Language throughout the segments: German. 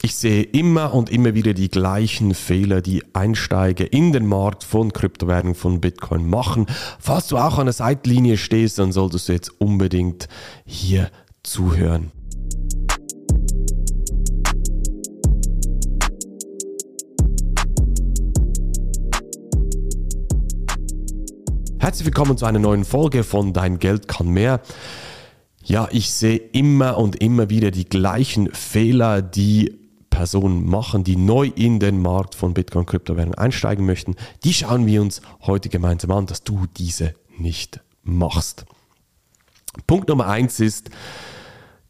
Ich sehe immer und immer wieder die gleichen Fehler, die Einsteiger in den Markt von Kryptowährungen, von Bitcoin machen. Falls du auch an der Seitlinie stehst, dann solltest du jetzt unbedingt hier zuhören. Herzlich willkommen zu einer neuen Folge von Dein Geld kann mehr. Ja, ich sehe immer und immer wieder die gleichen Fehler, die Personen machen, die neu in den Markt von Bitcoin Kryptowährungen einsteigen möchten, die schauen wir uns heute gemeinsam an, dass du diese nicht machst. Punkt Nummer eins ist,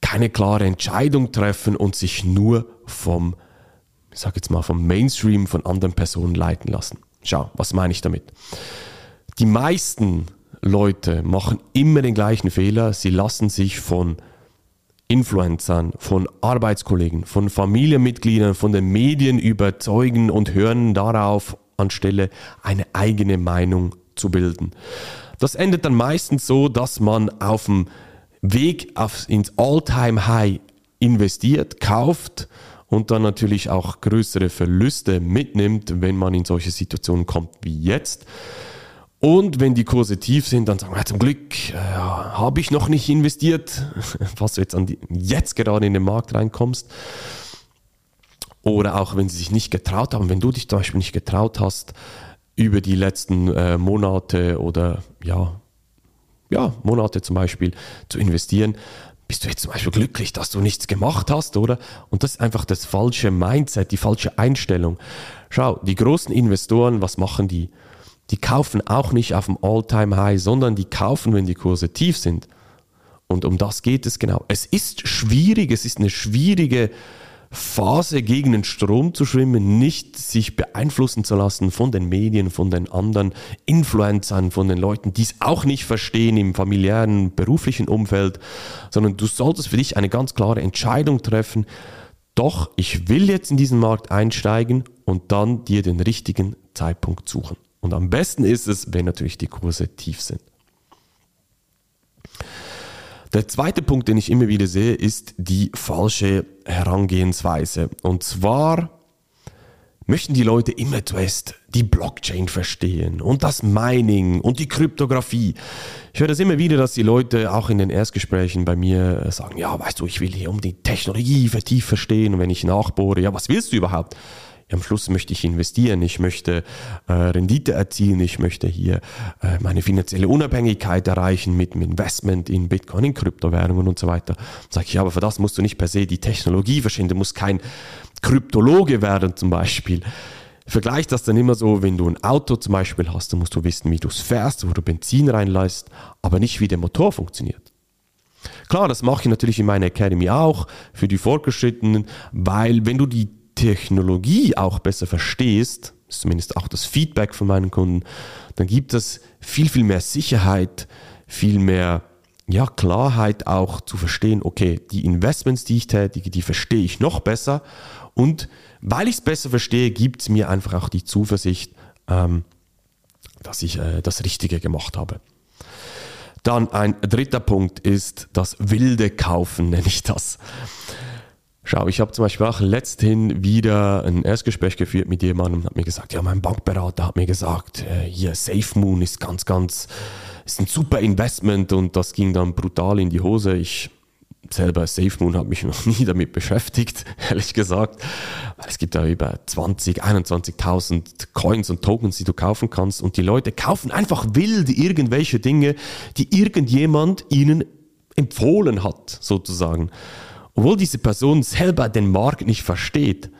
keine klare Entscheidung treffen und sich nur vom, ich sag jetzt mal, vom Mainstream von anderen Personen leiten lassen. Schau, was meine ich damit? Die meisten Leute machen immer den gleichen Fehler. Sie lassen sich von Influencern, von Arbeitskollegen, von Familienmitgliedern, von den Medien überzeugen und hören darauf, anstelle eine eigene Meinung zu bilden. Das endet dann meistens so, dass man auf dem Weg ins All-Time-High investiert, kauft und dann natürlich auch größere Verluste mitnimmt, wenn man in solche Situationen kommt wie jetzt. Und wenn die Kurse tief sind, dann sagen wir, zum Glück äh, habe ich noch nicht investiert, falls du jetzt, an die, jetzt gerade in den Markt reinkommst. Oder auch wenn sie sich nicht getraut haben, wenn du dich zum Beispiel nicht getraut hast, über die letzten äh, Monate oder ja, ja, Monate zum Beispiel zu investieren, bist du jetzt zum Beispiel glücklich, dass du nichts gemacht hast, oder? Und das ist einfach das falsche Mindset, die falsche Einstellung. Schau, die großen Investoren, was machen die? Die kaufen auch nicht auf dem All-Time-High, sondern die kaufen, wenn die Kurse tief sind. Und um das geht es genau. Es ist schwierig, es ist eine schwierige Phase, gegen den Strom zu schwimmen, nicht sich beeinflussen zu lassen von den Medien, von den anderen Influencern, von den Leuten, die es auch nicht verstehen im familiären, beruflichen Umfeld, sondern du solltest für dich eine ganz klare Entscheidung treffen. Doch, ich will jetzt in diesen Markt einsteigen und dann dir den richtigen Zeitpunkt suchen. Und am besten ist es, wenn natürlich die Kurse tief sind. Der zweite Punkt, den ich immer wieder sehe, ist die falsche Herangehensweise. Und zwar möchten die Leute immer zuerst die Blockchain verstehen und das Mining und die Kryptographie. Ich höre das immer wieder, dass die Leute auch in den Erstgesprächen bei mir sagen, ja, weißt du, ich will hier um die Technologie vertieft verstehen und wenn ich nachbohre, ja, was willst du überhaupt? Am Schluss möchte ich investieren, ich möchte äh, Rendite erzielen, ich möchte hier äh, meine finanzielle Unabhängigkeit erreichen mit dem Investment in Bitcoin, in Kryptowährungen und so weiter. Sage ich, aber für das musst du nicht per se die Technologie verstehen, du musst kein Kryptologe werden zum Beispiel. Vergleich das dann immer so, wenn du ein Auto zum Beispiel hast, dann musst du wissen, wie du es fährst, wo du Benzin reinlässt, aber nicht wie der Motor funktioniert. Klar, das mache ich natürlich in meiner Academy auch für die Fortgeschrittenen, weil wenn du die Technologie auch besser verstehst, zumindest auch das Feedback von meinen Kunden, dann gibt es viel, viel mehr Sicherheit, viel mehr ja, Klarheit auch zu verstehen, okay, die Investments, die ich tätige, die verstehe ich noch besser. Und weil ich es besser verstehe, gibt es mir einfach auch die Zuversicht, ähm, dass ich äh, das Richtige gemacht habe. Dann ein dritter Punkt ist das wilde Kaufen, nenne ich das. Schau, ich habe zum Beispiel auch letzthin wieder ein Erstgespräch geführt mit jemandem und hat mir gesagt, ja, mein Bankberater hat mir gesagt, äh, hier SafeMoon ist ganz, ganz, ist ein super Investment und das ging dann brutal in die Hose. Ich selber SafeMoon habe mich noch nie damit beschäftigt, ehrlich gesagt, es gibt da über 20, 21.000 Coins und Tokens, die du kaufen kannst und die Leute kaufen einfach wild irgendwelche Dinge, die irgendjemand ihnen empfohlen hat, sozusagen obwohl diese Person selber den Markt nicht versteht.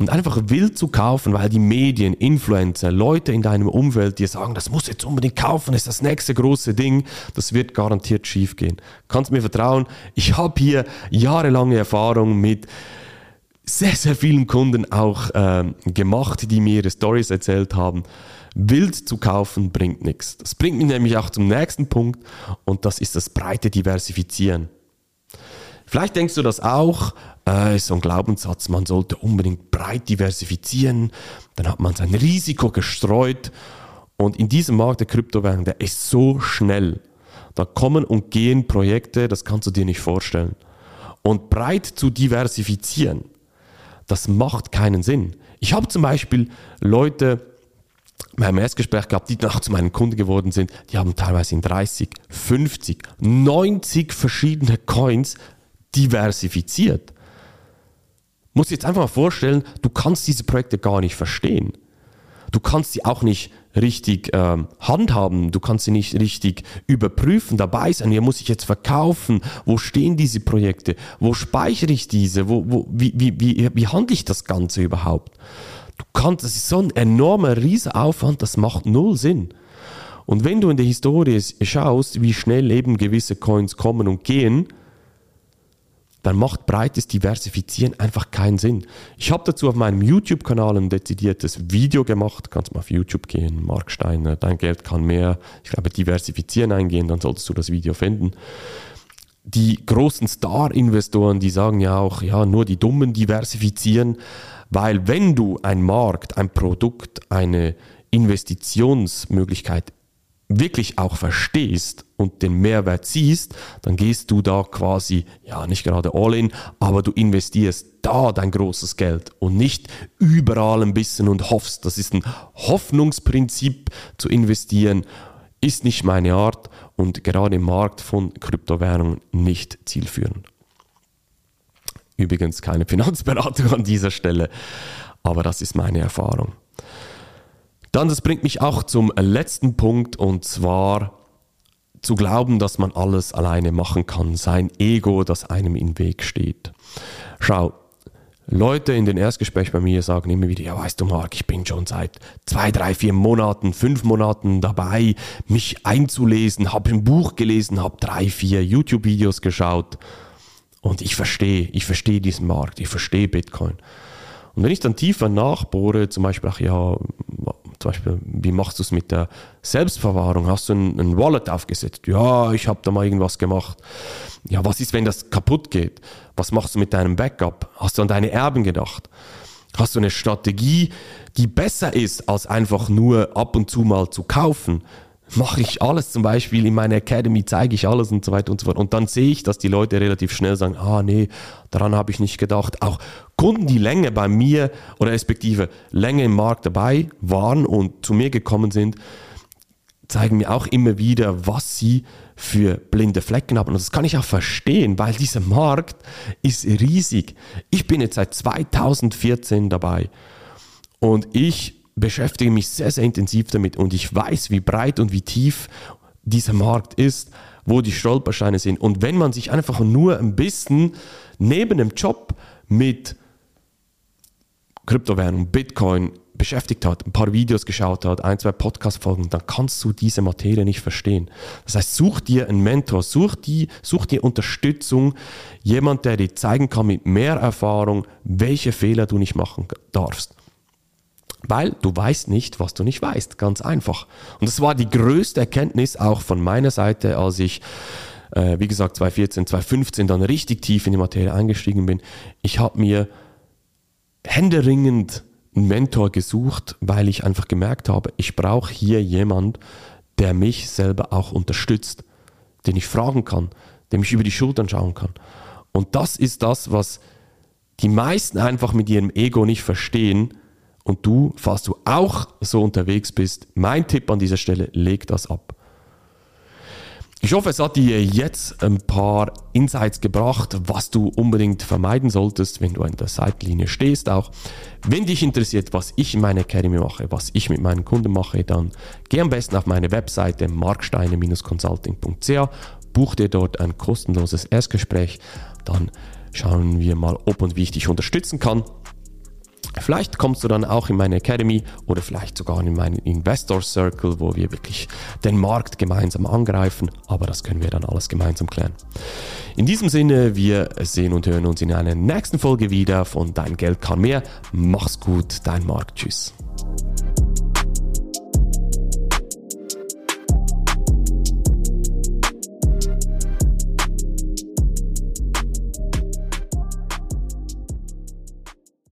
Und einfach wild zu kaufen, weil die Medien, Influencer, Leute in deinem Umfeld dir sagen, das muss jetzt unbedingt kaufen, ist das nächste große Ding, das wird garantiert schief gehen. Kannst mir vertrauen, ich habe hier jahrelange Erfahrung mit sehr, sehr vielen Kunden auch äh, gemacht, die mir ihre Stories erzählt haben. Wild zu kaufen bringt nichts. Das bringt mich nämlich auch zum nächsten Punkt und das ist das breite Diversifizieren. Vielleicht denkst du das auch, äh, ist so ein Glaubenssatz, man sollte unbedingt breit diversifizieren, dann hat man sein Risiko gestreut und in diesem Markt der Kryptowährung, der ist so schnell. Da kommen und gehen Projekte, das kannst du dir nicht vorstellen. Und breit zu diversifizieren Das macht keinen Sinn. Ich habe zum Beispiel Leute, wir haben Erstgespräch gehabt, die nach zu meinen Kunden geworden sind, die haben teilweise in 30, 50, 90 verschiedene Coins diversifiziert. Muss jetzt einfach mal vorstellen, du kannst diese Projekte gar nicht verstehen. Du kannst sie auch nicht richtig ähm, handhaben, du kannst sie nicht richtig überprüfen, dabei sein, hier muss ich jetzt verkaufen, wo stehen diese Projekte, wo speichere ich diese, wo, wo, wie, wie, wie, wie handle ich das Ganze überhaupt? Du kannst, das ist so ein enormer Riesenaufwand, das macht null Sinn. Und wenn du in der Historie schaust, wie schnell eben gewisse Coins kommen und gehen, dann macht breites Diversifizieren einfach keinen Sinn. Ich habe dazu auf meinem YouTube-Kanal ein dezidiertes Video gemacht. Kannst mal auf YouTube gehen, Mark Steiner, dein Geld kann mehr. Ich glaube, diversifizieren eingehen, dann solltest du das Video finden. Die großen Star-Investoren, die sagen ja auch, ja, nur die Dummen diversifizieren, weil wenn du ein Markt, ein Produkt, eine Investitionsmöglichkeit wirklich auch verstehst und den Mehrwert siehst, dann gehst du da quasi, ja, nicht gerade all in, aber du investierst da dein großes Geld und nicht überall ein bisschen und hoffst. Das ist ein Hoffnungsprinzip zu investieren, ist nicht meine Art und gerade im Markt von Kryptowährungen nicht zielführend. Übrigens keine Finanzberatung an dieser Stelle, aber das ist meine Erfahrung. Dann, das bringt mich auch zum letzten Punkt und zwar zu glauben, dass man alles alleine machen kann, sein Ego, das einem im Weg steht. Schau, Leute in den Erstgesprächen bei mir sagen immer wieder, ja weißt du Marc, ich bin schon seit zwei, drei, vier Monaten, fünf Monaten dabei, mich einzulesen, habe ein Buch gelesen, habe drei, vier YouTube-Videos geschaut und ich verstehe, ich verstehe diesen Markt, ich verstehe Bitcoin. Und wenn ich dann tiefer nachbohre, zum Beispiel, ach ja, zum Beispiel, wie machst du es mit der Selbstverwahrung? Hast du ein, ein Wallet aufgesetzt? Ja, ich habe da mal irgendwas gemacht. Ja, was ist, wenn das kaputt geht? Was machst du mit deinem Backup? Hast du an deine Erben gedacht? Hast du eine Strategie, die besser ist, als einfach nur ab und zu mal zu kaufen? Mache ich alles zum Beispiel in meiner Academy, zeige ich alles und so weiter und so fort. Und dann sehe ich, dass die Leute relativ schnell sagen, ah nee, daran habe ich nicht gedacht. Auch Kunden, die länger bei mir oder respektive länger im Markt dabei waren und zu mir gekommen sind, zeigen mir auch immer wieder, was sie für blinde Flecken haben. Und das kann ich auch verstehen, weil dieser Markt ist riesig. Ich bin jetzt seit 2014 dabei und ich beschäftige mich sehr, sehr intensiv damit und ich weiß, wie breit und wie tief dieser Markt ist, wo die Stolpersteine sind. Und wenn man sich einfach nur ein bisschen neben dem Job mit Kryptowährung, Bitcoin beschäftigt hat, ein paar Videos geschaut hat, ein, zwei Podcast-Folgen, dann kannst du diese Materie nicht verstehen. Das heißt, such dir einen Mentor, such, die, such dir Unterstützung, jemand, der dir zeigen kann mit mehr Erfahrung, welche Fehler du nicht machen darfst. Weil du weißt nicht, was du nicht weißt. Ganz einfach. Und das war die größte Erkenntnis auch von meiner Seite, als ich, äh, wie gesagt, 2014, 2015 dann richtig tief in die Materie eingestiegen bin. Ich habe mir händeringend einen Mentor gesucht, weil ich einfach gemerkt habe, ich brauche hier jemand, der mich selber auch unterstützt, den ich fragen kann, dem ich über die Schultern schauen kann. Und das ist das, was die meisten einfach mit ihrem Ego nicht verstehen, und du, falls du auch so unterwegs bist, mein Tipp an dieser Stelle, leg das ab. Ich hoffe, es hat dir jetzt ein paar Insights gebracht, was du unbedingt vermeiden solltest, wenn du an der Seitenlinie stehst auch. Wenn dich interessiert, was ich in meiner Academy mache, was ich mit meinen Kunden mache, dann geh am besten auf meine Webseite marksteine-consulting.ch, buch dir dort ein kostenloses Erstgespräch, dann schauen wir mal, ob und wie ich dich unterstützen kann. Vielleicht kommst du dann auch in meine Academy oder vielleicht sogar in meinen Investor Circle, wo wir wirklich den Markt gemeinsam angreifen. Aber das können wir dann alles gemeinsam klären. In diesem Sinne, wir sehen und hören uns in einer nächsten Folge wieder von Dein Geld kann mehr. Mach's gut, dein Markt. Tschüss.